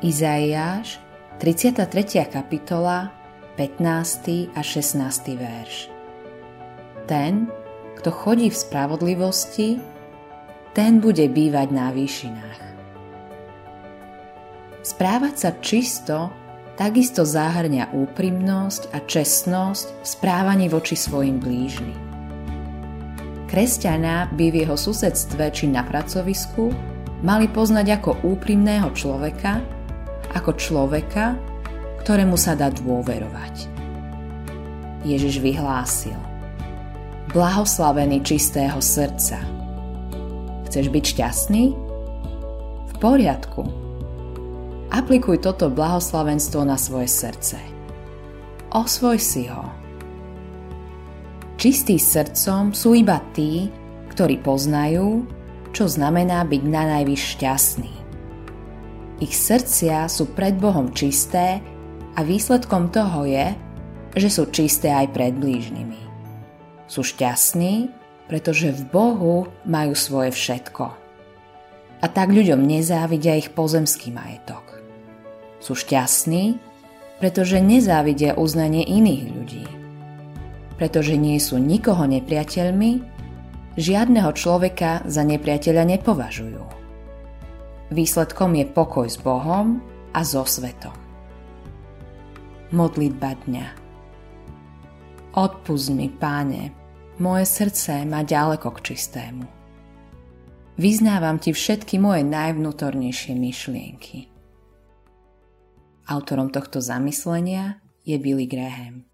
Izaiáš, 33. kapitola, 15. a 16. verš. Ten, kto chodí v spravodlivosti, ten bude bývať na výšinách. Správať sa čisto takisto zahrňa úprimnosť a čestnosť v správaní voči svojim blížnym. Kresťana by v jeho susedstve či na pracovisku mali poznať ako úprimného človeka, ako človeka, ktorému sa dá dôverovať. Ježiš vyhlásil Blahoslavený čistého srdca. Chceš byť šťastný? V poriadku. Aplikuj toto blahoslavenstvo na svoje srdce. Osvoj si ho. Čistý srdcom sú iba tí, ktorí poznajú, čo znamená byť na najvyš šťastný. Ich srdcia sú pred Bohom čisté a výsledkom toho je, že sú čisté aj pred blížnymi. Sú šťastní, pretože v Bohu majú svoje všetko. A tak ľuďom nezávidia ich pozemský majetok. Sú šťastní, pretože nezávidia uznanie iných ľudí. Pretože nie sú nikoho nepriateľmi, žiadneho človeka za nepriateľa nepovažujú. Výsledkom je pokoj s Bohom a so svetom. Modlitba dňa Odpust mi, páne, moje srdce má ďaleko k čistému. Vyznávam ti všetky moje najvnútornejšie myšlienky. Autorom tohto zamyslenia je Billy Graham.